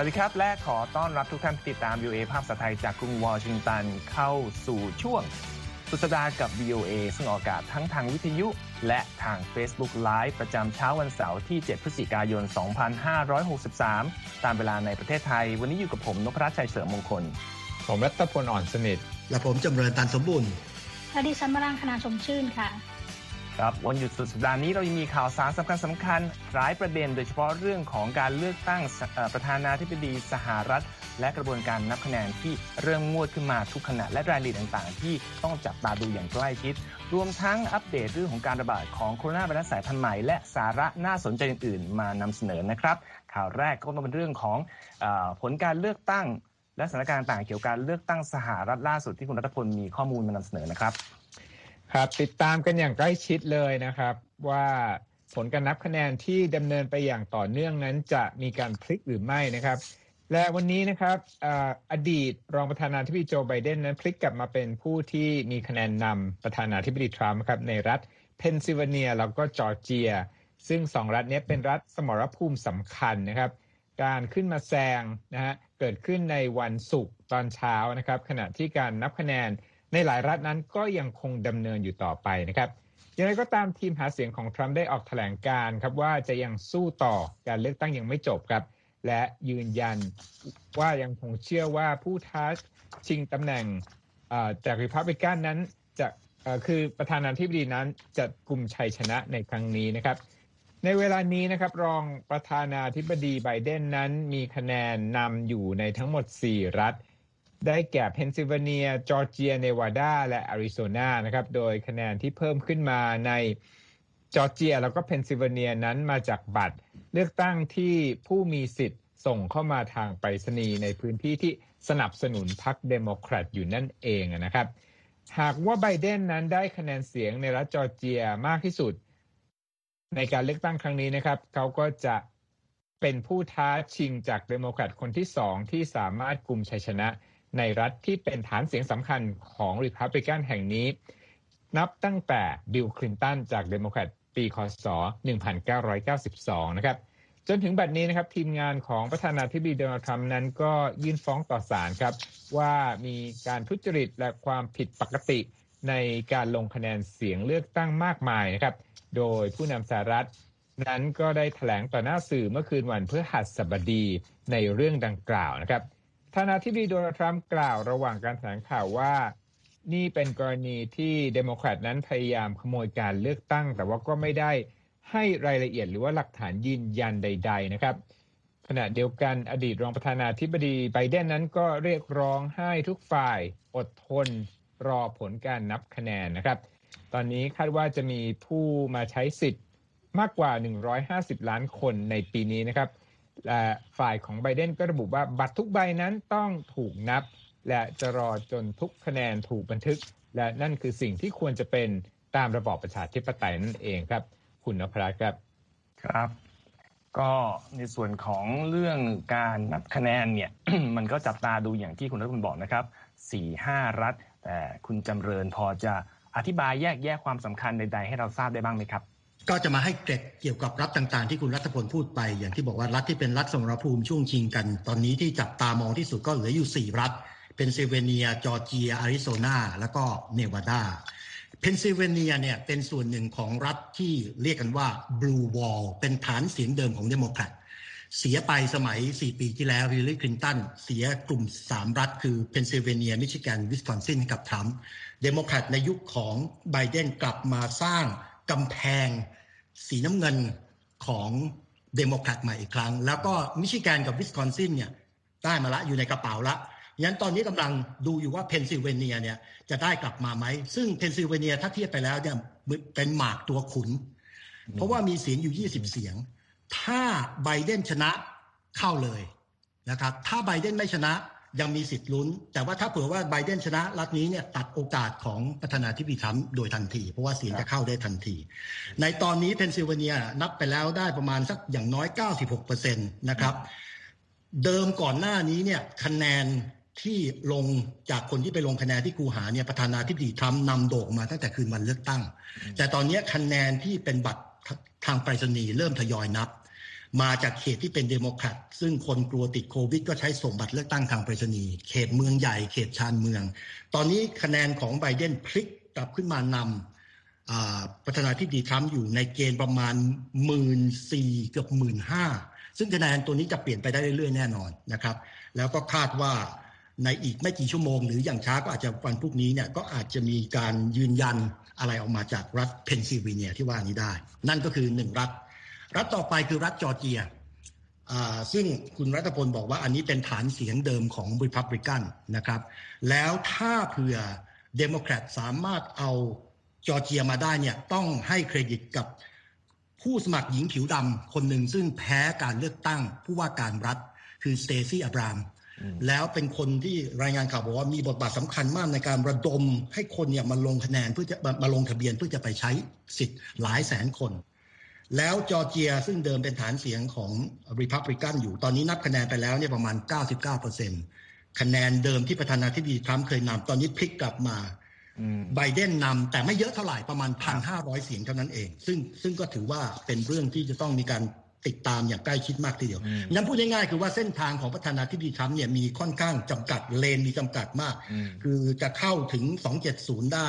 วัสดีครับและขอต้อนรับทุกท่านติดตาม VOA ภาพสไทยจากกรุงวอชิงตันเข้าสู่ช่วง สุดสัปดาห์กับ VOA ซึ่งออกอากาศทั้งทางวิทยุ และทาง Facebook Live ประจำเช้าวันเสาร์ที่ 7 พฤศจิกายน 2563 ตามเวลาในประเทศไทย วันนี้อยู่กับผมนพรัชชัยเสริมมงคล ผมรัตพลอ่อนสนิท และผมจำเริญตันสมบูรณ์และดิฉันมารังคณาชมชื่นค่ะ ครับวันหยุดสุดสัปดาห์นี้เรายังมีข่าวสารสำคัญสำคัญหลายประเด็น โดยเฉพาะเรื่องของการเลือกตั้งประธานาธิบดีสหรัฐ และกระบวนการนับคะแนนที่เริ่มงวดขึ้นมาทุกขณะและรายละเอียดต่างๆ ที่ต้องจับตาดูอย่างใกล้ชิด รวมทั้งอัปเดตเรื่องของการระบาดของโคโรนาไวรัสสายพันธุ์ใหม่และสาระน่าสนใจอื่นๆ มานำเสนอนะครับ ข่าวแรกก็ต้องเป็นเรื่องของอผลการเลือกตั้ง และสถานการณ์ต่างเกี่ยวกับการเลือกตั้งสหรัฐล่าสุดที่คุณรัตพลมีข้อมูลมานำเสนอนะครับ ครับติดตามกันอย่างใกล้ชิดเลยนะครับ ว่าผลการนับคะแนนที่ดำเนินไปอย่างต่อเนื่องนั้นจะมีการพลิกหรือไม่นะครับ และวันนี้นะครับอดีตรองประธานาธิบดีโจไบเดนนั้นพลิกกลับมาเป็นผู้ที่มีคะแนนนำประธานาธิบดีทรัมป์ครับในรัฐเพนซิลเวเนียแล้วก็จอร์เจีย ซึ่งสองรัฐนี้เป็นรัฐสมรภูมิสำคัญนะครับ การขึ้นมาแซงนะฮะเกิดขึ้นในวันศุกร์ตอนเช้านะครับ ขณะที่การนับคะแนน ในหลายรัฐนั้นก็ยังคงดำเนินอยู่ต่อไปนะครับอย่างไรก็ตามทีมหาเสียงของทรัมป์ได้ออกแถลงการครับว่าจะยังสู้ต่อการเลือกตั้งยังไม่จบครับ และยืนยันว่ายังคงเชื่อว่าผู้ท้าชิงตำแหน่งจากริพับลิกันนั้นจะคือประธานาธิบดีนั้นจะกลุ่มชัยชนะในครั้งนี้นะครับ ในเวลานี้นะครับรองประธานาธิบดีไบเดนนั้นมีคะแนนนำอยู่ในทั้งหมด 4 รัฐ ได้แก่เพนซิลเวเนีย จอร์เจีย เนวาดา และอาริโซนานะครับ โดยคะแนนที่เพิ่มขึ้นมาในจอร์เจีย แล้วก็เพนซิลเวเนียนั้นมาจากบัตร เลือกตั้งที่ผู้มีสิทธิ์ส่งเข้ามาทางไปรษณีย์ในพื้นที่ที่สนับสนุนพรรคเดโมแครตอยู่นั่นเองนะครับ หากว่าไบเดนนั้นได้คะแนนเสียงในรัฐจอร์เจียมากที่สุด ในการเลือกตั้งครั้งนี้นะครับ เขาก็จะเป็นผู้ท้าชิงจากเดโมแครตคนที่สองที่สามารถกลุ่มชัยชนะ ในรัฐที่เป็นฐานเสียงสำคัญของริพับลิกันแห่งนี้ นับตั้งแต่บิลคลินตันจากเดโมแครตปีคศ 1992 นะครับ จนถึงบัดนี้นะครับ ทีมงานของประธานาธิบดีโดนัลด์ทรัมป์นั้นก็ยื่นฟ้องต่อศาลครับ ว่ามีการทุจริตและความผิดปกติในการลงคะแนนเสียงเลือกตั้งมากมายนะครับ โดยผู้นำสหรัฐนั้นก็ได้แถลงต่อหน้าสื่อเมื่อคืนวันพฤหัสบดีในเรื่องดังกล่าวนะครับ ประธานาธิบดีโดนัลด์ทรัมป์กล่าวระหว่างการแถลงข่าวว่า นี่เป็นกรณีที่เดโมแครตนั้นพยายามขโมยการเลือกตั้ง แต่ว่าก็ไม่ได้ให้รายละเอียดหรือว่าหลักฐานยืนยันใด ๆ นะครับ ขณะเดียวกันอดีตรองประธานาธิบดีไบเดนนั้นก็เรียกร้องให้ทุกฝ่ายอดทนรอผลการนับคะแนนนะครับ ตอนนี้คาดว่าจะมีผู้มาใช้สิทธิ์มากกว่า 150 ล้านคนในปีนี้นะครับ และฝ่ายของไบเดนก็ระบุว่าบัตรทุกใบนั้นต้องถูกนับ และจะรอจนทุกคะแนนถูกบันทึก และนั่นคือสิ่งที่ควรจะเป็นตามระบอบประชาธิปไตยนั่นเองครับ คุณนภรัครับครับ ก็ในส่วนของเรื่องการนับคะแนนเนี่ยมันก็จับตาดูอย่างที่คุณรัฐพลบอกนะครับสี่ห้ารัฐแต่คุณจำเริญพอจะอธิบายแยกแยะความสำคัญใดๆให้เราทราบได้บ้างไหมครับ ก็จะมาให้เกร็ดเกี่ยวกับรัฐต่างๆ ที่คุณรัฐพลพูดไป อย่างที่บอกว่ารัฐที่เป็นรัฐสมรภูมิช่วงชิงกัน ตอนนี้ที่จับตามองที่สุดก็เหลืออยู่ 4 รัฐ เพนซิลเวเนีย จอร์เจียอาริโซนา แล้วก็เนวาดา เพนซิลเวเนียเนี่ยเป็นส่วนหนึ่งของรัฐที่เรียกกันว่า Blue Wall เป็นฐานเสียงเดิมของเดโมแครตเสียไปสมัย 4 ปีที่แล้วฮิลลารีคลินตันเสียกลุ่ม 3 รัฐ คือเพนซิลเวเนีย มิชิแกน วิสคอนซินกับทรัมป์เดโมแครตในยุคของไบเดนกลับมาสร้างกำแพง สีน้ำเงินของเดโมแครตใหม่อีกครั้ง แล้วก็มิชิแกนกับวิสคอนซินเนี่ยได้มาละอยู่ในกระเป๋าละยันตอนนี้กำลังดูอยู่ว่าเพนซิลเวเนียเนี่ยจะได้กลับมาไหม ซึ่งเพนซิลเวเนียถ้าเทียบไปแล้วเนี่ยเป็นหมากตัวขุน เพราะว่ามีเสียงอยู่ 20 เสียง ถ้าไบเดนชนะเข้าเลยนะครับ ถ้าไบเดนไม่ชนะ ยังมีสิทธิ์ลุ้น แต่ว่าถ้าเผื่อว่าไบเดนชนะรัฐนี้เนี่ยตัดโอกาสของประธานาธิบดีทรัมป์โดยทันที เพราะว่าเสียงจะเข้าได้ทันที ในตอนนี้เพนซิลเวเนียนับไปแล้วได้ประมาณสักอย่างน้อย 96%นะครับ เดิมก่อนหน้านี้เนี่ยคะแนนที่ลงจากคนที่ไปลงคะแนนที่กูหาเนี่ยประธานาธิบดีทรัมป์นำโด่งมาตั้งแต่คืนวันเลือกตั้ง แต่ตอนนี้คะแนนที่เป็นบัตรทางไปรษณีย์เริ่มทยอยนับ มาจากเขตที่เป็นเดโมแครตซึ่งคนกลัวติดโควิด ก็ใช้ส่งบัตรเลือกตั้งทางไปรษณีย์เขตเมืองใหญ่เขตชานเมือง ตอนนี้คะแนนของไบเดนพลิกกลับขึ้นมานำประธานาธิบดีทรัมป์อยู่ในเกณฑ์ประมาณหมื่นสี่เกือบหมื่นห้าซึ่งคะแนนตัวนี้จะเปลี่ยนไปได้เรื่อยๆแน่นอนนะครับ แล้วก็คาดว่าในอีกไม่กี่ชั่วโมง หรืออย่างช้าก็อาจจะวันพรุ่งนี้เนี่ยก็อาจจะมีการยืนยันอะไรออกมาจากรัฐเพนซิลเวเนียที่ว่านี้ได้ นั่นก็คือหนึ่งรัฐ รัฐต่อไปคือรัฐจอร์เจียซึ่งคุณรัตพลบอกว่าอันนี้เป็นฐานเสียงเดิมของริพับลิกันนะครับ แล้วถ้าเผื่อเดโมแครตสามารถเอาจอร์เจียมาได้เนี่ยต้องให้เครดิตกับผู้สมัครหญิงผิวดำคนหนึ่งซึ่งแพ้การเลือกตั้งผู้ว่าการรัฐคือสเตซี่อับรามแล้วเป็นคนที่รายงานข่าวบอกว่ามีบทบาทสำคัญมากในการระดมให้คนเนี่ยมาลงคะแนนเพื่อจะมาลงทะเบียนเพื่อจะไปใช้สิทธิ์หลายแสนคน แล้วจอร์เจียซึ่งเดิมเป็นฐานเสียงของริพับลิกันอยู่ ตอนนี้นับคะแนนไปแล้วเนี่ยประมาณ 99%คะแนนเดิมที่ประธานาธิบดีทรัมป์เคยนำตอนนี้พลิกกลับมาไบเดนนำแต่ไม่เยอะเท่าไหร่ประมาณ 1,500 เสียงเท่านั้นเอง ซึ่งซึ่งก็ถือว่าเป็นเรื่องที่จะต้องมีการติดตามอย่างใกล้ชิดมากทีเดียวนั้นพูดง่ายๆคือว่าเส้นทางของประธานาธิบดีทรัมป์เนี่ยมีค่อนข้างจำกัดเลนมีจำกัดมาก คือจะเข้าถึง 270 ได้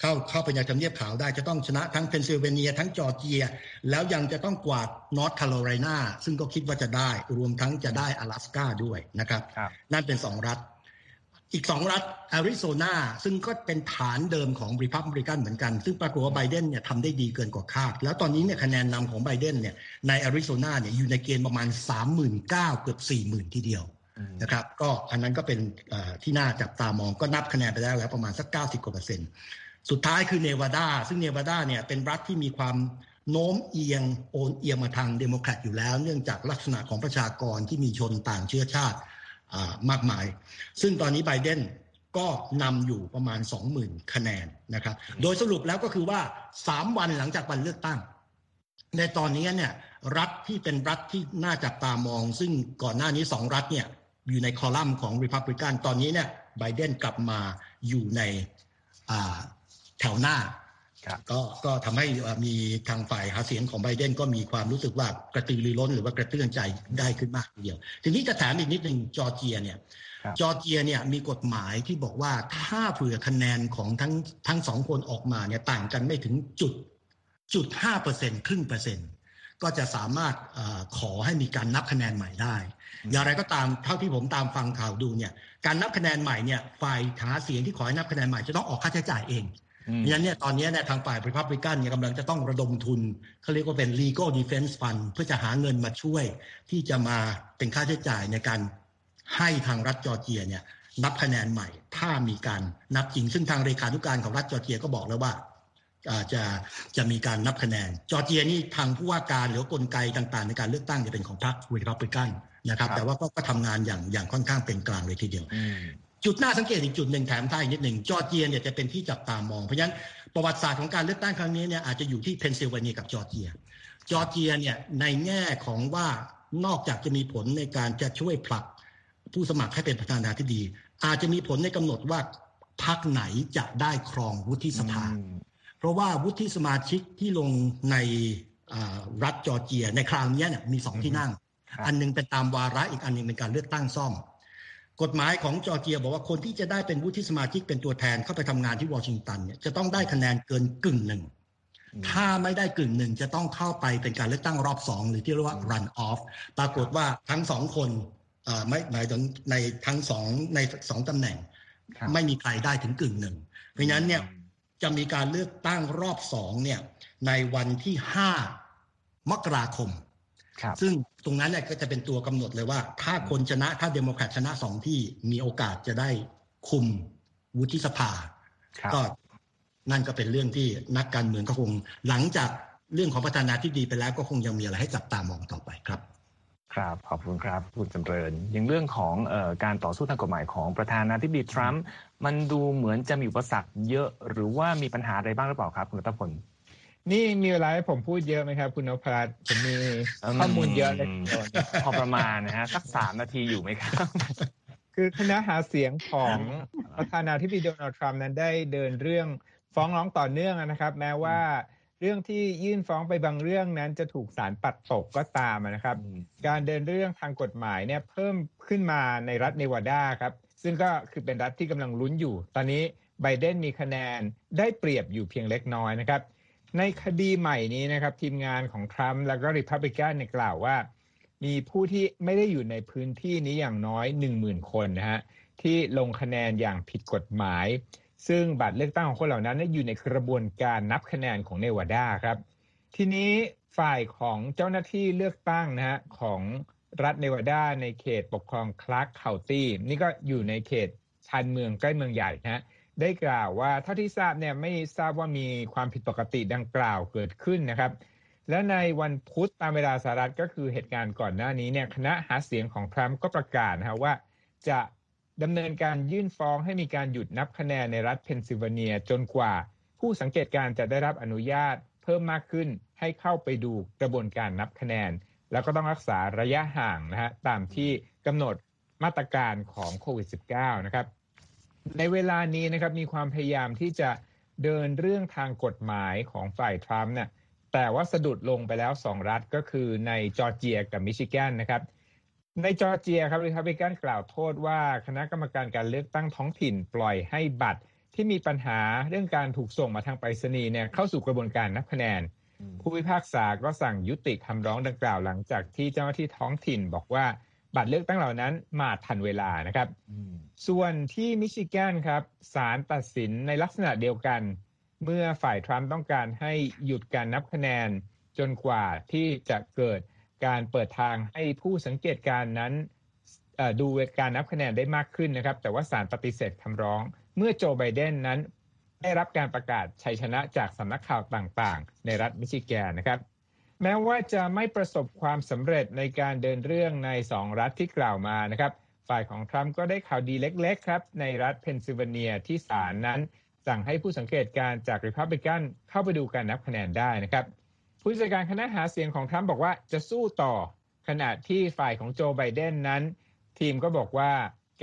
เข้าเข้าไปในทำเนียบขาวได้จะต้องชนะทั้งเพนซิลเวเนีย ทั้งจอร์เจีย แล้วยังจะต้องกวาดนอร์ทแคโรไลนาซึ่งก็คิดว่าจะได้ รวมทั้งจะได้阿拉斯าด้วยนะครับนั่นเป็นสองรัฐอีกสองรัฐแอริโซนาซึ่งก็เป็นฐานเดิมของริพับลิกันเหมือนกัน ซึ่งปรากฏว่าไบเดนเนี่ยทำได้ดีเกินกว่าคาด แล้วตอนนี้เนี่ยคะแนนนำของไบเดนเนี่ยในแอริโซนาเนี่ยอยู่ในเกณฑ์ประมาณ 39,000เกือบ40,000 ทีเดียวนะครับก็อันนั้นก็เป็นที่น่าจับตามองก็นับคะแนนไปแล้วแล้วประมาณสัก 90กว่าเปอร์เซ็นต์ สุดท้ายคือเนวาดา ซึ่งเนวาดาเนี่ยเป็นรัฐที่มีความโน้มเอียงโอนเอียงมาทางเดโมแครตอยู่แล้ว เนื่องจากลักษณะของประชากรที่มีชนต่างเชื้อชาติมากมาย ซึ่งตอนนี้ไบเดนก็นำอยู่ประมาณ 20,000 คะแนนนะครับ โดยสรุปแล้วก็คือว่า 3 วันหลังจากวันเลือกตั้ง ในตอนนี้เนี่ยรัฐที่เป็นรัฐที่น่าจับตามอง ซึ่งก่อนหน้านี้สองรัฐเนี่ยอยู่ในคอลัมน์ของริพับลิกันตอนนี้เนี่ยไบเดนกลับมาอยู่ใน แถวหน้าก็ก็ทำให้มีทางฝ่ายหาเสียงของไบเดนก็มีความรู้สึกว่ากระตือรือร้นหรือว่ากระเตื้องใจได้ขึ้นมากทีเดียว ทีนี้จะถามอีกนิดหนึ่งจอร์เจียเนี่ยจอร์เจียเนี่ยมีกฎหมายที่บอกว่าถ้าเผื่อคะแนนของทั้งทั้งสองคนออกมาเนี่ยต่างกันไม่ถึงจุดจุดห้าเปอร์เซ็นครึ่งเปอร์เซ็นต์ก็จะสามารถอขอให้มีการนับคะแนนใหม่ได้ อย่างไรก็ตามเท่าที่ผมตามฟังข่าวดูเนี่ยการนับคะแนนใหม่เนี่ยฝ่ายหาเสียงที่ขอให้นับคะแนนใหม่จะต้องออกค่าใช้จ่ายเอง เพราะฉะนั้นเนี่ยตอนนี้เนี่ยทางฝ่ายริพับลิกันเนี่ยกำลังจะต้องระดมทุนเขาเรียกว่าเป็น legal defense fund เพื่อจะหาเงินมาช่วย ที่จะมาเป็นค่าใช้จ่ายในการให้ทางรัฐจอร์เจียเนี่ยนับคะแนนใหม่ ถ้ามีการนับจริง ซึ่งทางเลขานุการของรัฐจอร์เจียก็บอกแล้วว่าจะจะมีการนับคะแนน จอร์เจียนี่ทางผู้ว่าการหรือกลไกต่างๆ ในการเลือกตั้งจะเป็นของพรรครีพับลิกันนะครับ แต่ว่าก็ทำงานอย่างอย่างค่อนข้างเป็นกลางเลยทีเดียว จุดน่าสังเกตอีกจุดหนึ่งแถมท้ายนิดหนึ่งจอร์เจียเนี่ยจะเป็นที่จับตามองเพราะฉะนั้นประวัติศาสตร์ของการเลือกตั้งครั้งนี้เนี่ยอาจจะอยู่ที่เพนซิลเวเนียกับจอร์เจีย จอร์เจียเนี่ยในแง่ของว่านอกจากจะมีผลในการจะช่วยผลักผู้สมัครให้เป็นประธานาธิบดี อาจจะมีผลในกำหนดว่าพรรคไหนจะได้ครองวุฒิสภา เพราะว่าวุฒิสมาชิกที่ลงในรัฐจอร์เจีย ในคราวนี้เนี่ยมีสองที่นั่ง อันนึงเป็นตามวาระอีกอันนึงเป็นการเลือกตั้งซ่อม กฎหมายของจอร์เจียบอกว่าคนที่จะได้เป็นวุฒิสมาชิกเป็นตัวแทนเข้าไปทำงานที่วอชิงตันเนี่ยจะต้องได้คะแนนเกินกึ่งหนึ่ง ถ้าไม่ได้กึ่งหนึ่งจะต้องเข้าไปเป็นการเลือกตั้งรอบสองหรือที่เรียกว่า run off ปรากฏว่าทั้งสองคนไม่หมายถึงในทั้งสองในสองตำแหน่ง ไม่มีใครได้ถึงกึ่งหนึ่ง เพราะฉะนั้นเนี่ยจะมีการเลือกตั้งรอบสองเนี่ยในวันที่ห้ามกราคม ซึ่งตรงนั้นเนี่ยก็จะเป็นตัวกำหนดเลยว่า ถ้าคนชนะถ้าเดโมแครตชนะสองที่มีโอกาสจะได้คุมวุฒิสภาก็นั่นก็เป็นเรื่องที่นักการเมืองก็คง หลังจากเรื่องของประธานาธิบดีไปแล้วก็คงยังมีอะไรให้จับตามองต่อไปครับ ครับขอบคุณครับคุณจำเริญอย่างเรื่องของออการต่อสู้ทางกฎหมายของประธานาธิบดีทรัมป์มันดูเหมือนจะมีอุปสรรคเยอะหรือว่ามีปัญหาอะไรบ้างหรือเปล่าครับ คุณรัตพล นี่มีเวลาให้ผมพูดเยอะไหมครับ คุณนภัสผมมีข้อมูลเยอะเลยพอประมาณนะฮะสักสามนาทีอยู่ไหมครับคือคณะหาเสียงของประธานาธิบดีโดนัลด์ทรัมป์นั้นได้เดินเรื่องฟ้องร้องต่อเนื่องนะครับ แม้ว่าเรื่องที่ยื่นฟ้องไปบางเรื่องนั้นจะถูกศาลปัดตกก็ตามนะครับ การเดินเรื่องทางกฎหมายเนี่ยเพิ่มขึ้นมาในรัฐเนวาดาครับ ซึ่งก็คือเป็นรัฐที่กำลังลุ้นอยู่ ตอนนี้ไบเดนมีคะแนนได้เปรียบอยู่เพียงเล็กน้อยนะครับ ในคดีใหม่นี้นะครับ ทีมงานของทรัมป์แล้วก็ริพับลิกันเนี่ยกล่าวว่า มีผู้ที่ไม่ได้อยู่ในพื้นที่นี้อย่างน้อย10,000 คนนะฮะที่ลงคะแนนอย่างผิดกฎหมาย ซึ่งบัตรเลือกตั้งของคนเหล่านั้นอยู่ในกระบวนการนับคะแนนของเนวาดาครับ ทีนี้ฝ่ายของเจ้าหน้าที่เลือกตั้งนะฮะของรัฐเนวาดาในเขตปกครองคลาร์กเคานตี้นี่ก็อยู่ในเขตชานเมืองใกล้เมืองใหญ่นะฮะ ได้กล่าวว่าเท่าที่ทราบเนี่ยไม่ทราบว่ามีความผิดปกติดังกล่าวเกิดขึ้นนะครับ และในวันพุธตามเวลาสหรัฐก็คือเหตุการณ์ก่อนหน้านี้เนี่ยคณะหาเสียงของทรัมป์ก็ประกาศนะว่าจะดำเนินการยื่นฟ้องให้มีการหยุดนับคะแนนในรัฐเพนซิลเวเนีย จนกว่า ผู้สังเกตการณ์จะได้รับอนุญาตเพิ่มมากขึ้นให้เข้าไปดูกระบวนการนับคะแนน แล้วก็ต้องรักษาระยะห่างนะฮะตามที่กำหนดมาตรการของโควิด -19 นะครับ ในเวลานี้นะครับมีความพยายามที่จะเดินเรื่องทางกฎหมายของฝ่ายทรัมป์เนี่ยแต่ว่าสะดุดลงไปแล้วสองรัฐก็คือในจอร์เจียกับมิชิแกนนะครับ ในจอร์เจียครับริพับลิกันกล่าวโทษว่าคณะกรรมการการเลือกตั้งท้องถิ่นปล่อยให้บัตรที่มีปัญหาเรื่องการถูกส่งมาทางไปรษณีย์เนี่ยเข้าสู่กระบวนการนับคะแนน ผู้พิพากษาก็สั่งยุติคำร้องดังกล่าวหลังจากที่เจ้าหน้าที่ท้องถิ่นบอกว่า บัตรเลือกตั้งเหล่านั้นมาทันเวลานะครับ ส่วนที่มิชิแกนครับศาลตัดสินในลักษณะเดียวกัน เมื่อฝ่ายทรัมป์ต้องการให้หยุดการนับคะแนนจนกว่าที่จะเกิดการเปิดทางให้ผู้สังเกตการนั้นดูการนับคะแนนได้มากขึ้นนะครับ แต่ว่าศาลปฏิเสธคำร้อง เมื่อโจไบเดนนั้นได้รับการประกาศชัยชนะจากสำนักข่าวต่างๆ ในรัฐมิชิแกนนะครับ แม้ว่าจะไม่ประสบความสำเร็จในการเดินเรื่องในสองรัฐที่กล่าวมานะครับ ฝ่ายของทรัมป์ก็ได้ข่าวดีเล็กๆ ครับ ในรัฐเพนซิลเวเนียที่ศาลนั้น สั่งให้ผู้สังเกตการณ์จากริพับลิกันเข้าไปดูการนับคะแนนได้นะครับ ผู้จัดการคณะหาเสียงของทรัมป์บอกว่าจะสู้ต่อ ขณะที่ฝ่ายของโจไบเดนนั้น ทีมก็บอกว่า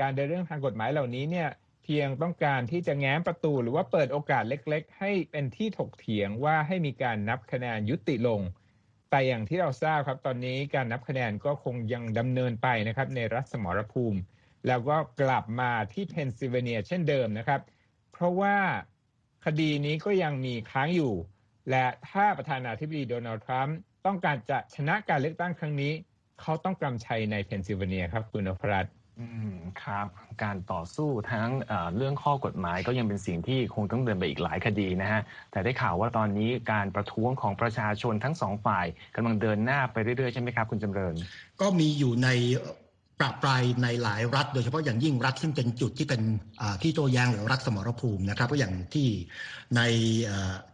การเดินเรื่องทางกฎหมายเหล่านี้เนี่ยเพียงต้องการที่จะแง้มประตูหรือว่าเปิดโอกาสเล็ก ๆ ให้เป็นที่ถกเถียงว่าให้มีการนับคะแนนยุติลง แต่อย่างที่เราทราบครับตอนนี้การนับคะแนนก็คงยังดำเนินไปนะครับในรัฐสมรภูมิ แล้วก็กลับมาที่เพนซิลเวเนียเช่นเดิมนะครับ เพราะว่าคดีนี้ก็ยังมีค้างอยู่ และถ้าประธานาธิบดีโดนัลด์ทรัมป์ต้องการจะชนะการเลือกตั้งครั้งนี้ เขาต้องกำชัยในเพนซิลเวเนียครับคุณนพรัตน์ อืมครับ การต่อสู้ทั้งเรื่องข้อกฎหมายก็ยังเป็นสิ่งที่คงต้องเดินไปอีกหลายคดีนะฮะแต่ได้ข่าวว่าตอนนี้การประท้วงของประชาชนทั้งสองฝ่ายกำลังเดินหน้าไปเรื่อยๆใช่ไหมครับคุณจำเริญ ก็มีอยู่ใน ประปรายในหลายรัฐ โดยเฉพาะอย่างยิ่งรัฐซึ่งเป็นจุดที่เป็นที่โต้แย้งหรือรัฐสมรภูมินะครับ ก็อย่างที่ใน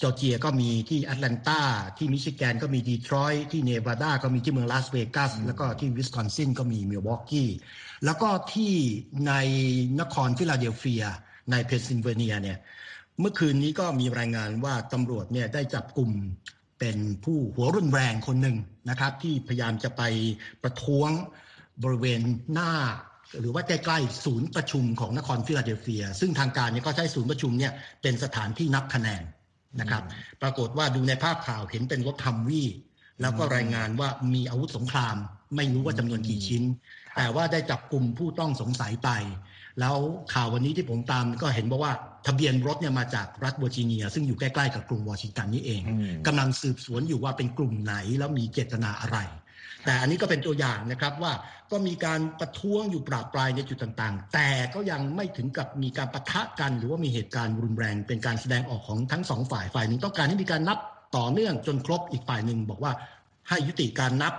จอร์เจียก็มีที่แอตแลนตาที่มิชิแกนก็มีดีทรอยต์ที่เนวาดาก็มีที่เมืองลาสเวกัสแล้วก็ที่วิสคอนซินก็มีมิลวอกกี้แล้วก็ที่ในนครฟิลาเดลเฟีย ในเพนซิลเวเนียเนี่ยเมื่อคืนนี้ก็มีรายงานว่าตำรวจเนี่ยได้จับกลุ่มเป็นผู้หัวรุนแรงคนหนึ่งนะครับ ที่พยายามจะไปประท้วง บริเวณหน้า หรือว่าใกล้ๆศูนย์ประชุมของนครฟิลาเดลเฟีย ซึ่งทางการเนี่ยก็ใช้ศูนย์ประชุมเนี่ยเป็นสถานที่นับคะแนนนะครับ ปรากฏว่าดูในภาพข่าวเห็นเป็นรถฮัมวี่แล้วก็รายงานว่ามีอาวุธสงคราม ไม่รู้ว่าจำนวนกี่ชิ้น แต่ว่าได้จับกลุ่มผู้ต้องสงสัยไป แล้วข่าววันนี้ที่ผมตามก็เห็นบอกว่าทะเบียนรถเนี่ยมาจากรัฐเวอร์จิเนีย ซึ่งอยู่ใกล้ ๆ กับกรุงวอชิงตันนี่เองกำลังสืบสวนอยู่ว่าเป็นกลุ่มไหนแล้วมีเจตนาอะไร แต่อันนี้ก็เป็นตัวอย่างนะครับว่าก็มีการประท้วงอยู่ปราบปลายในจุดต่างๆ แต่ก็ยังไม่ถึงกับมีการประทะกัน หรือว่ามีเหตุการณ์รุนแรง เป็นการแสดงออกของทั้งสองฝ่ายฝ่ายหนึ่งต้องการให้มีการนับต่อเนื่องจนครบอีกฝ่ายหนึ่งบอกว่าให้ยุติการนับ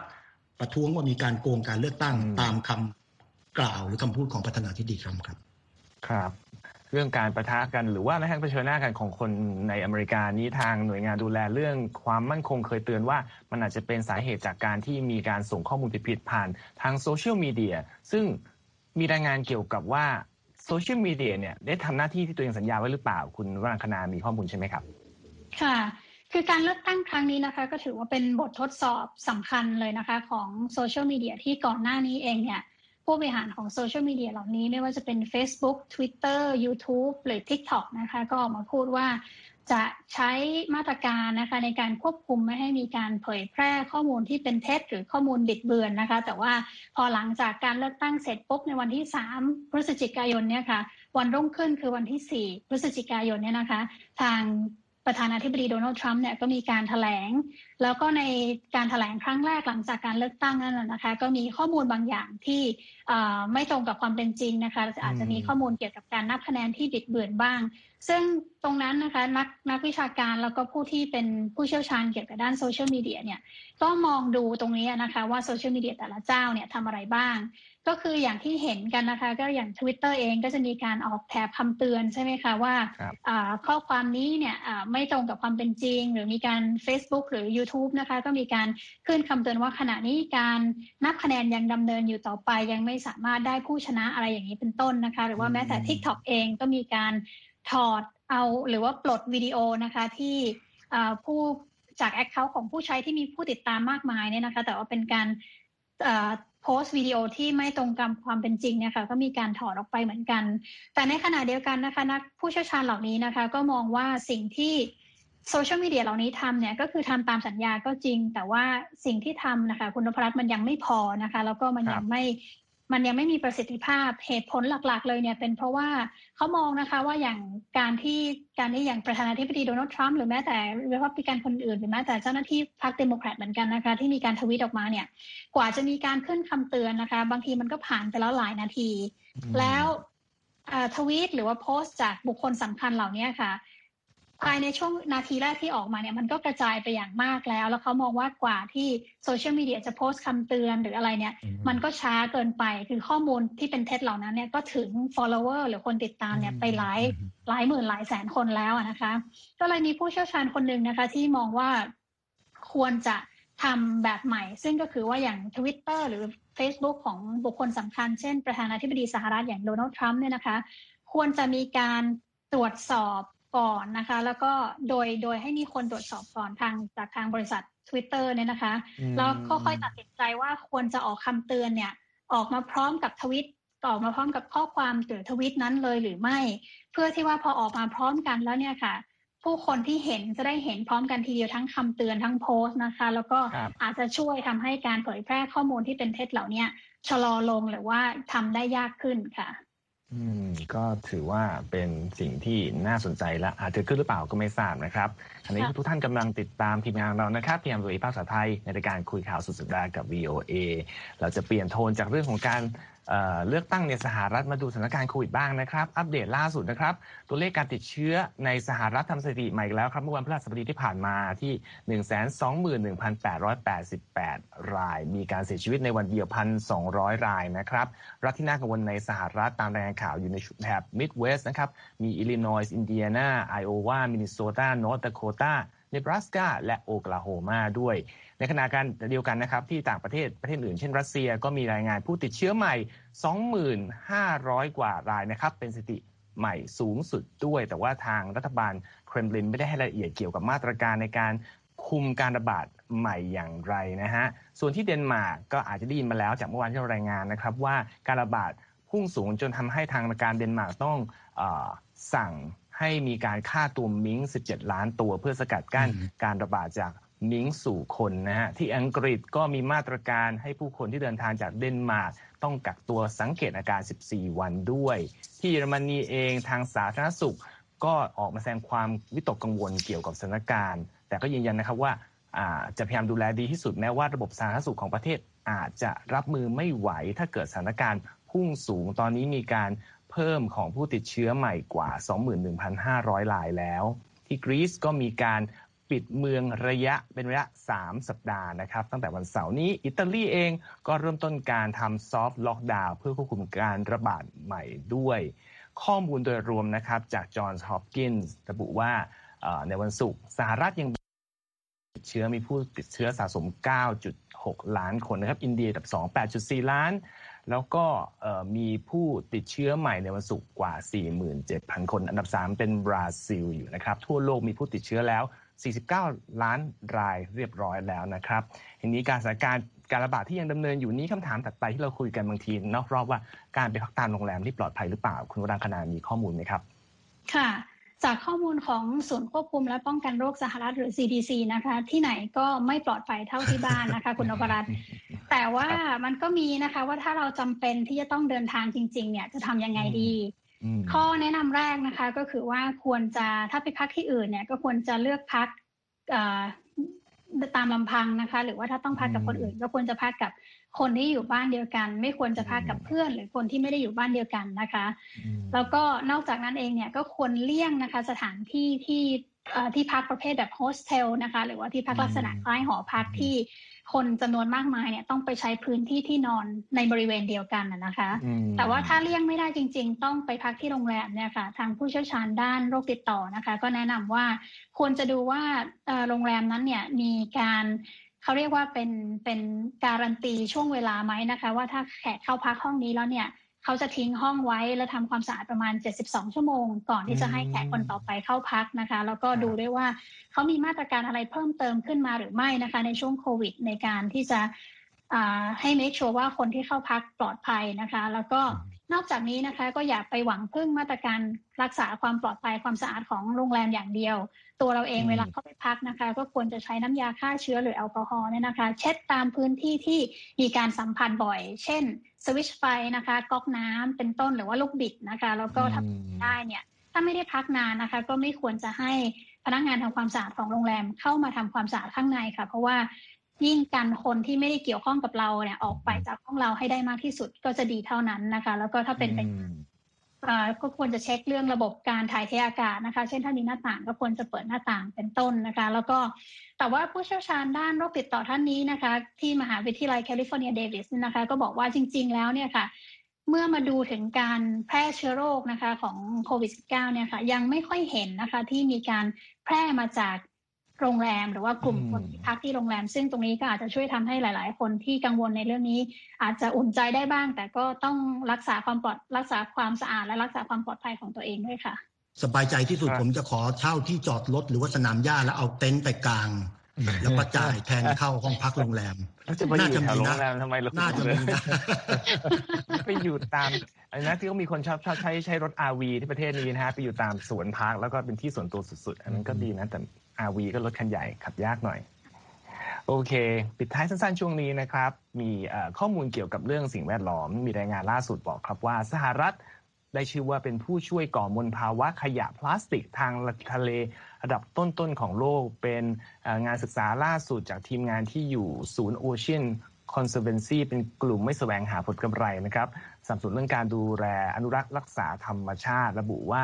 ประท้วงว่ามีการโกงการเลือกตั้งตามคำกล่าวหรือคำพูดของประธานาธิบดีทรัมป์ครับ ครับ เรื่องการประทะกันหรือว่าแม้กระทั่งเผชิญหน้ากันของคนในอเมริกานี้ทางหน่วยงานดูแลเรื่องความมั่นคงเคยเตือนว่า มันอาจจะเป็นสาเหตุจากการที่มีการส่งข้อมูลผิดๆผ่านทางโซเชียลมีเดียซึ่งมีรายงานเกี่ยวกับว่าโซเชียลมีเดียเนี่ยได้ทำหน้าที่ที่ตัวเองสัญญาไว้หรือเปล่า คุณวรังคณามีข้อมูลใช่ไหมครับ ค่ะ คือการเลือกตั้งครั้งนี้นะคะ ก็ถือว่าเป็นบททดสอบสำคัญเลยนะคะ ของโซเชียลมีเดียที่ก่อนหน้านี้เองเนี่ย ผู้บริหารของโซเชียลมีเดียเหล่านี้ไม่ว่าจะเป็น Facebook Twitter YouTube หรือ TikTok นะคะก็ออกมาพูดว่าจะใช้มาตรการนะคะในการควบคุมไม่ให้มีการเผยแพร่ข้อมูลที่เป็นเท็จหรือข้อมูลบิดเบือนนะคะ แต่ว่าพอหลังจากการเลือกตั้งเสร็จปุ๊บในวันที่ 3 พฤศจิกายนเนี่ยค่ะ วันรุ่งขึ้นคือวันที่ 4 พฤศจิกายนเนี่ยนะคะ ทาง ประธานาธิบดีโดนัลด์ทรัมป์เนี่ยก็มีการถแถลง แล้วก็ในการถแถลงครั้งแรกหลังจากการเลือกตั้งนั้นนะคะ ก็มีข้อมูลบางอย่างที่ไม่ตรงกับความเป็นจริงนะคะ อาจจะมีข้อมูลเกี่ยวกับการนับคะแนนที่บิดเบือนบ้าง ซึ่งตรงนั้นนะคะนักนักวิชาการแล้วก็ผู้ที่เป็นผู้เชี่ยวชาญเกี่ยวกับด้านโซเชียลมีเดียเนี่ยก็มองดูตรงนี้นะคะว่าโซเชียลมีเดียแต่ละเจ้าเนี่ยทำอะไรบ้าง ก็คืออย่างที่เห็นกันนะคะ ก็อย่าง Twitter เองก็จะมีการออกแถบคำเตือนใช่ไหมคะว่าข้อความนี้เนี่ยไม่ตรงกับความเป็นจริง หรือมีการ Facebook หรือ YouTube นะคะ ก็มีการขึ้นคำเตือนว่าขณะนี้การนับคะแนนยังดำเนินอยู่ต่อไป ยังไม่สามารถได้ผู้ชนะอะไรอย่างนี้เป็นต้นนะคะ หรือว่าแม้แต่ TikTok เองก็มีการถอดเอาหรือว่าปลดวิดีโอนะคะที่ผู้จาก account ของผู้ใช้ที่มีผู้ติดตามมากมายเนี่ยนะคะ แต่ว่าเป็นการ โพสต์วิดีโอที่ไม่ตรงกับความเป็นจริงเนี่ยค่ะก็มีการถอดออกไปเหมือนกัน แต่ในขณะเดียวกันนะคะนักผู้เชี่ยวชาญเหล่านี้นะคะ ก็มองว่าสิ่งที่โซเชียลมีเดียเหล่านี้ทำเนี่ยก็คือทำตามสัญญาก็จริง แต่ว่าสิ่งที่ทำนะคะ คุณนพรัตน์มันยังไม่พอนะคะ แล้วก็มันยังไม่ มันยังไม่มีประสิทธิภาพเหตุผลหลักๆ เลยเนี่ยเป็นเพราะว่าเขามองนะคะว่าอย่างการที่การที่อย่างประธานาธิบดีโดนัลด์ทรัมป์หรือแม้แต่รีพับลิกันคนอื่นหรือแม้แต่เจ้าหน้าที่พรรคเดโมแครตเหมือนกันนะคะ ที่มีการทวิตออกมาเนี่ยกว่าจะมีการขึ้นคำเตือนนะคะ บางทีมันก็ผ่านไปแล้วหลายนาที แล้วทวีตหรือว่าโพสต์จากบุคคลสำคัญเหล่านี้ค่ะ ภายในช่วงนาทีแรกที่ออกมาเนี่ยมันก็กระจายไปอย่างมากแล้ว แล้วเขามองว่ากว่าที่โซเชียลมีเดียจะโพสต์คำเตือนหรืออะไรเนี่ย มันก็ช้าเกินไปคือข้อมูลที่เป็นเท็จเหล่านั้นเนี่ยก็ถึง follower หรือคนติดตามเนี่ยไปหลายหลายหมื่นหลายแสนคนแล้วนะคะ ก็เลยมีผู้เชี่ยวชาญคนหนึ่งนะคะ ที่มองว่าควรจะทำแบบใหม่ ซึ่งก็คือว่าอย่าง Twitter หรือ Facebook ของบุคคลสำคัญ เช่น ประธานาธิบดีสหรัฐอย่างโดนัลด์ทรัมป์เนี่ยนะคะ ควรจะมีการตรวจสอบ ก่อนนะคะ แล้วก็โดยโดยให้มีคนตรวจสอบก่อนทางจากทางบริษัท Twitter เนี่ยนะคะ แล้วก็ค่อยตัดสินใจว่าควรจะออกคำเตือนเนี่ย ออกมาพร้อมกับทวิตออกมาพร้อมกับข้อความหรือทวิตนั้นเลยหรือไม่ เพื่อที่ว่าพอออกมาพร้อมกันแล้วเนี่ยค่ะ ผู้คนที่เห็นจะได้เห็นพร้อมกันทีเดียวทั้งคำเตือนทั้งโพสต์นะคะ แล้วก็อาจจะช่วยทำให้การเผยแพร่ข้อมูลที่เป็นเท็จเหล่านี้ชะลอลงหรือว่าทำได้ยากขึ้นค่ะ อืมก็ถือว่าเป็นสิ่งที่น่าสนใจและอาจจะขึ้นหรือเปล่าก็ไม่ทราบนะครับอันนี้ทุกท่านกำลังติดตามทีมงานเรานะครับพียมโดยภาษาไทยในรายการคุยข่าวสุดสัปดาห์กับ VOA เราจะเปลี่ยนโทนจากเรื่องของการ เลือกตั้งในสหรัฐมาดูสถานการณ์โควิดบ้างนะครับ อัปเดตล่าสุดนะครับ ตัวเลขการติดเชื้อในสหรัฐทำสถิติใหม่แล้วครับ เมื่อวันพฤหัสบดีที่ผ่านมาที่ 121,888 ราย มีการเสียชีวิตในวันเดียว 1,200 รายนะครับ รัฐที่น่ากังวลในสหรัฐตามรายงานข่าวอยู่ในแถบมิดเวสต์นะครับ มีอิลลินอยส์ อินเดียนา ไอโอวา มินนิโซตา นอร์ทดาโคตา เนบราสกาและโอกลาโฮมาด้วย ในขณะการเดียวกันนะครับที่ต่างประเทศประเทศอื่นเช่นรัสเซียก็มีรายงานผู้ติดเชื้อใหม่ 25,000 กว่ารายนะครับเป็นสถิติใหม่สูงสุดด้วย แต่ว่าทางรัฐบาลเครมลินไม่ได้ให้รายละเอียดเกี่ยวกับมาตรการในการคุมการระบาดใหม่อย่างไรนะฮะ ส่วนที่เดนมาร์กก็อาจจะได้ยินมาแล้วจากเมื่อวานที่เรารายงานนะครับว่าการระบาดพุ่งสูงจนทำให้ทางการเดนมาร์กต้องเอ่อสั่ง ให้มีการฆ่าตัวมิงค์ 17 ล้านตัวเพื่อสกัดกั้นการระบาดจากมิงค์สู่คนนะฮะที่อังกฤษก็มีมาตรการให้ผู้คนที่เดินทางจากเดนมาร์กต้องกักตัวสังเกตอาการ 14 วันด้วย ที่เยอรมนีเองทางสาธารณสุข ก็ออกมาแสดงความวิตกกังวลเกี่ยวกับสถานการณ์ แต่ก็ยืนยันนะครับว่าจะพยายามดูแลดีที่สุดแม้ว่าระบบสาธารณสุขของประเทศอาจจะรับมือไม่ไหวถ้าเกิดสถานการณ์พุ่งสูงตอนนี้มีการ เพิ่มของผู้ติดเชื้อใหม่กว่า 21,500 รายแล้ว ที่กรีซก็มีการปิดเมืองระยะเป็นระยะ 3 สัปดาห์นะครับ ตั้งแต่วันเสาร์นี้ อิตาลีเองก็เริ่มต้นการทำ soft lockdown เพื่อควบคุมการระบาดใหม่ด้วย ข้อมูลโดยรวมนะครับ จากจอห์นส์ฮอปกินส์ระบุว่าในวันศุกร์สหรัฐยังติดเชื้อมีผู้ติดเชื้อสะสม 9.6 ล้านคนนะครับ อินเดียอันดับ 2 8.4 ล้าน แล้วก็มีผู้ติดเชื้อใหม่ในวันศุกร์กว่า 47,000 คน อันดับ 3 เป็นบราซิลอยู่นะครับ ทั่วโลกมีผู้ติดเชื้อแล้ว 49 ล้านรายเรียบร้อยแล้วนะครับทีนี้การสถานการณ์การระบาดที่ยังดำเนินอยู่นี้คำถามถัดไปที่เราคุยกันบางทีนอกรอบว่าการไปพักตามโรงแรมที่ปลอดภัยหรือเปล่า คุณวรังคณามีข้อมูลไหมครับ ค่ะ จากข้อมูลของศูนย์ควบคุมและป้องกันโรคสหรัฐหรือ CDC นะคะ ที่ไหนก็ไม่ปลอดภัยเท่าที่บ้านนะคะ คุณนพรัตน์แต่ว่ามันก็มีนะคะว่าถ้าเราจำเป็นที่จะต้องเดินทางจริง ๆ เนี่ยจะทำยังไงดี ข้อแนะนำแรกนะคะก็คือว่าควรจะถ้าไปพักที่อื่นเนี่ยก็ควรจะเลือกพักตามลำพังนะคะ หรือว่าถ้าต้องพักกับคนอื่น ก็ควรจะพักกับ คนที่อยู่บ้านเดียวกัน ไม่ควรจะพักกับเพื่อน หรือคนที่ไม่ได้อยู่บ้านเดียวกันนะคะ แล้วก็นอกจากนั้นเองเนี่ยก็ควรเลี่ยงนะคะ สถานที่ที่ที่พักประเภทแบบโฮสเทลนะคะ หรือว่าที่พักลักษณะคล้ายหอพักที่คนจำนวนมากมายเนี่ยต้องไปใช้พื้นที่ที่นอนในบริเวณเดียวกันนะคะ แต่ว่าถ้าเลี่ยงไม่ได้จริง ๆ ต้องไปพักที่โรงแรมเนี่ยค่ะ ทางผู้เชี่ยวชาญด้านโรคติดต่อนะคะ ก็แนะนำว่าควรจะดูว่าโรงแรมนั้นเนี่ยมีการ เขาเรียกว่าเป็นเป็นการันตีช่วงเวลาไหมนะคะ ว่าถ้าแขกเข้าพักห้องนี้แล้วเนี่ยเขาจะทิ้งห้องไว้และทำความสะอาดประมาณ 72 ชั่วโมง ก่อนที่จะให้แขกคนต่อไปเข้าพักนะคะ แล้วก็ดูด้วยว่าเขามีมาตรการอะไรเพิ่มเติมขึ้นมาหรือไม่นะคะ ในช่วงโควิด ในการที่จะให้ make sure ว่าคนที่เข้าพักปลอดภัยนะคะ แล้วก็ นอกจากนี้นะคะก็อย่าไปหวังพึ่งมาตรการรักษาความปลอดภัยความสะอาดของโรงแรมอย่างเดียว ตัวเราเองเวลาเข้าไปพักนะคะ ก็ควรจะใช้น้ำยาฆ่าเชื้อหรือแอลกอฮอล์เนี่ยนะคะ เช็ดตามพื้นที่ที่มีการสัมผัสบ่อย เช่น สวิตช์ไฟนะคะ ก๊อกน้ำเป็นต้นหรือว่าลูกบิดนะคะ แล้วก็ทำได้เนี่ยถ้าไม่ได้พักนานนะคะ ก็ไม่ควรจะให้พนักงานทำความสะอาดของโรงแรมเข้ามาทำความสะอาดข้างในค่ะ เพราะว่า ยิ่งกันคนที่ไม่ได้เกี่ยวข้องกับเราเนี่ย ออกไปจากห้องเราให้ได้มากที่สุดก็จะดีเท่านั้นนะคะ แล้วก็ถ้าเป็นไปก็ควรจะเช็คเรื่องระบบการถ่ายเทอากาศนะคะ เช่นถ้ามีหน้าต่างก็ควรจะเปิดหน้าต่างเป็นต้นนะคะ แล้วก็แต่ว่าผู้เชี่ยวชาญด้านโรคติดต่อท่านนี้นะคะ ที่มหาวิทยาลัยแคลิฟอร์เนียเดวิสนะคะ ก็บอกว่าจริง ๆ แล้วเนี่ยค่ะเมื่อมาดูถึงการแพร่เชื้อโรคนะคะของโควิด -19 เนี่ยค่ะยังไม่ค่อยเห็นนะคะที่มีการแพร่มาจาก โรงแรมหรือว่ากลุ่มคนที่พักที่โรงแรม ซึ่งตรงนี้ก็อาจจะช่วยทำให้หลาย ๆ คนที่กังวลในเรื่องนี้ อาจจะอุ่นใจได้บ้าง แต่ก็ต้องรักษาความปลอดรักษาความสะอาดและรักษาความปลอดภัยของตัวเองด้วยค่ะ สบายใจที่สุดผมจะขอเช่าที่จอดรถหรือว่าสนามหญ้าแล้วเอาเต็นท์ไปกลาง แล้วก็จ่ายแทนเข้าห้องพักโรงแรมน่าจะมีนะทำไมน่าจะมีนะไปอยู่ตามอันนั้นที่เขามีคนชอบชอบใช้ใช้รถอาวีที่ประเทศนี้นะฮะไปอยู่ตามสวนพักแล้วก็เป็นที่ส่วนตัวสุดๆ อันนั้นก็ดีนะ แต่ RV ก็รถคันใหญ่ขับยากหน่อย โอเค ปิดท้ายสั้นๆ ช่วงนี้นะครับ มีข้อมูลเกี่ยวกับเรื่องสิ่งแวดล้อม มีรายงานล่าสุดบอกครับว่าสหรัฐ ได้ชื่อว่าเป็นผู้ช่วยก่อมลภาวะขยะพลาสติกทางทะเลระดับต้นๆของโลก เป็นงานศึกษาล่าสุดจากทีมงานที่อยู่ศูนย์ Ocean Conservancy เป็นกลุ่มไม่แสวงหาผลกำไรนะครับสนับสนุนเรื่องการดูแลอนุรักษ์รักษาธรรมชาติ ระบุว่า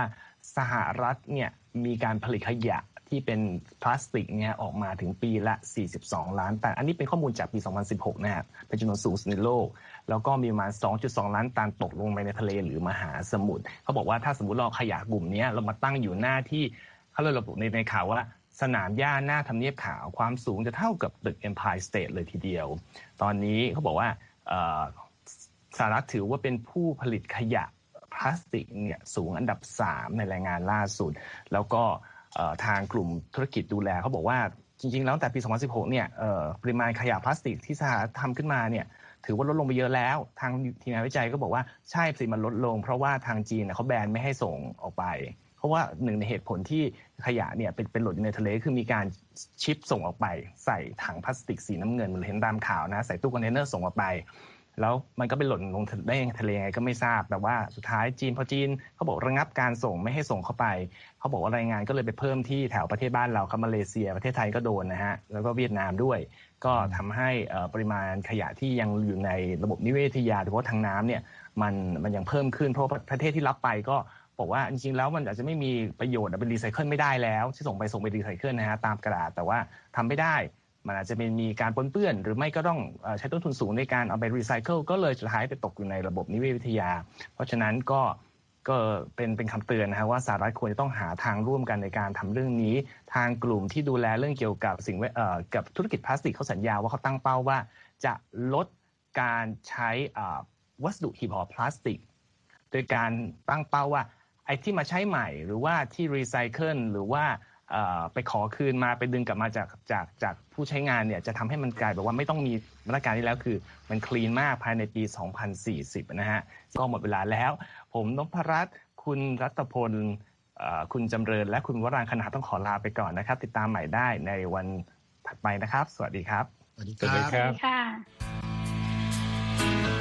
สหรัฐเนี่ยมีการผลิตขยะ ที่เป็นพลาสติกเนี่ยออกมาถึงปีละ 42 ล้านตัน อันนี้เป็นข้อมูลจากปี 2016 นะครับเป็นจำนวนสูงสุดในโลก แล้วก็มีประมาณ 2.2 ล้านตันตกลงไปในทะเลหรือมหาสมุทรเขาบอกว่าถ้าสมมติเราขยะกลุ่มนี้เรามาตั้งอยู่หน้าที่เขาเลยระบุในในข่าวว่าสนามหญ้าหน้าทำเนียบขาวความสูงจะเท่ากับตึก Empire State เลยทีเดียว ตอนนี้เขาบอกว่าสหรัฐถือว่าเป็นผู้ผลิตขยะพลาสติกเนี่ยสูงอันดับ 3 ในรายงานล่าสุด แล้วก็ ทางกลุ่มธุรกิจดูแลเขาบอกว่าจริงๆ แล้วแต่ปี 2016 เนี่ยปริมาณขยะพลาสติกที่สหรัฐทำขึ้นมาเนี่ยถือว่าลดลงไปเยอะแล้ว ทางทีมงานวิจัยก็บอกว่าใช่สิมันลดลง เพราะว่าทางจีนเขาแบนไม่ให้ส่งออกไป เพราะว่าหนึ่งในเหตุผลที่ขยะเนี่ยเป็นเป็นหล่นอยู่ในทะเลคือมีการ ship ส่งออกไป ใส่ถังพลาสติกสีน้ำเงินมันเห็นตามข่าวนะ ใส่ตู้คอนเทนเนอร์ส่งออกไป แล้วมันก็ไปหล่นลงได้ทะเลไงก็ไม่ทราบ แต่ว่าสุดท้ายจีนพอจีนเขาบอกระงับการส่งไม่ให้ส่งเข้าไป เขาบอกว่ารายงานก็เลยไปเพิ่มที่แถวประเทศบ้านเราครับมาเลเซีย ประเทศไทยก็โดนนะฮะแล้วก็เวียดนามด้วย ก็ทำให้ปริมาณขยะที่ยังอยู่ในระบบนิเวศทยาโดยเฉพาะทางน้ำเนี่ยมันมันยังเพิ่มขึ้นเพราะประเทศที่รับไปก็บอกว่าจริงๆแล้วมันอาจจะไม่มีประโยชน์เป็นรีไซเคิลไม่ได้แล้ว ที่ส่งไปส่งไปรีไซเคิลนะฮะตามกระดาษแต่ว่าทำไม่ได้ มันอาจจะเป็นมีการปนเปื้อน หรือไม่ก็ต้องใช้ต้นทุนสูงในการเอาไปรีไซเคิลก็เลยสุดท้ายไปตกอยู่ในระบบนิเวศวิทยา เพราะฉะนั้นก็ก็เป็นเป็นคำเตือนนะฮะว่าสหรัฐควรจะต้องหาทางร่วมกันในการทำเรื่องนี้ ทางกลุ่มที่ดูแลเรื่องเกี่ยวกับสิ่งเอ่อกับธุรกิจพลาสติกเขาสัญญาว่าเขาตั้งเป้าว่า จะลดการใช้วัสดุหีบห่อพลาสติก โดยการตั้งเป้าว่าไอ้ที่มาใช้ใหม่ หรือว่าที่รีไซเคิลหรือว่า ไปขอคืนมาไปดึงกลับมาจากจากจากผู้ใช้งานเนี่ยจะทำให้มันกลายแบบว่าไม่ต้องมีมาตรการนี้แล้วคือ มันคลีนมากภายในปี 2040 นะฮะก็หมดเวลาแล้ว ผมนพรัตน์คุณรัตพลคุณจำเริญ และคุณวรางคณะต้องขอลาไปก่อนนะครับ ติดตามใหม่ได้ในวันถัดไปนะครับ สวัสดีครับ สวัสดีคสวัสดีรับ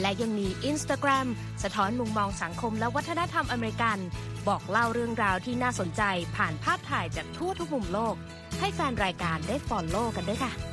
และยังมี Instagram สะท้อนมุมมองสังคมและวัฒนธรรมอเมริกัน บอกเล่าเรื่องราวที่น่าสนใจผ่านภาพถ่ายจากทั่วทุกมุมโลก ให้แฟนรายการได้ follow กันด้วยค่ะ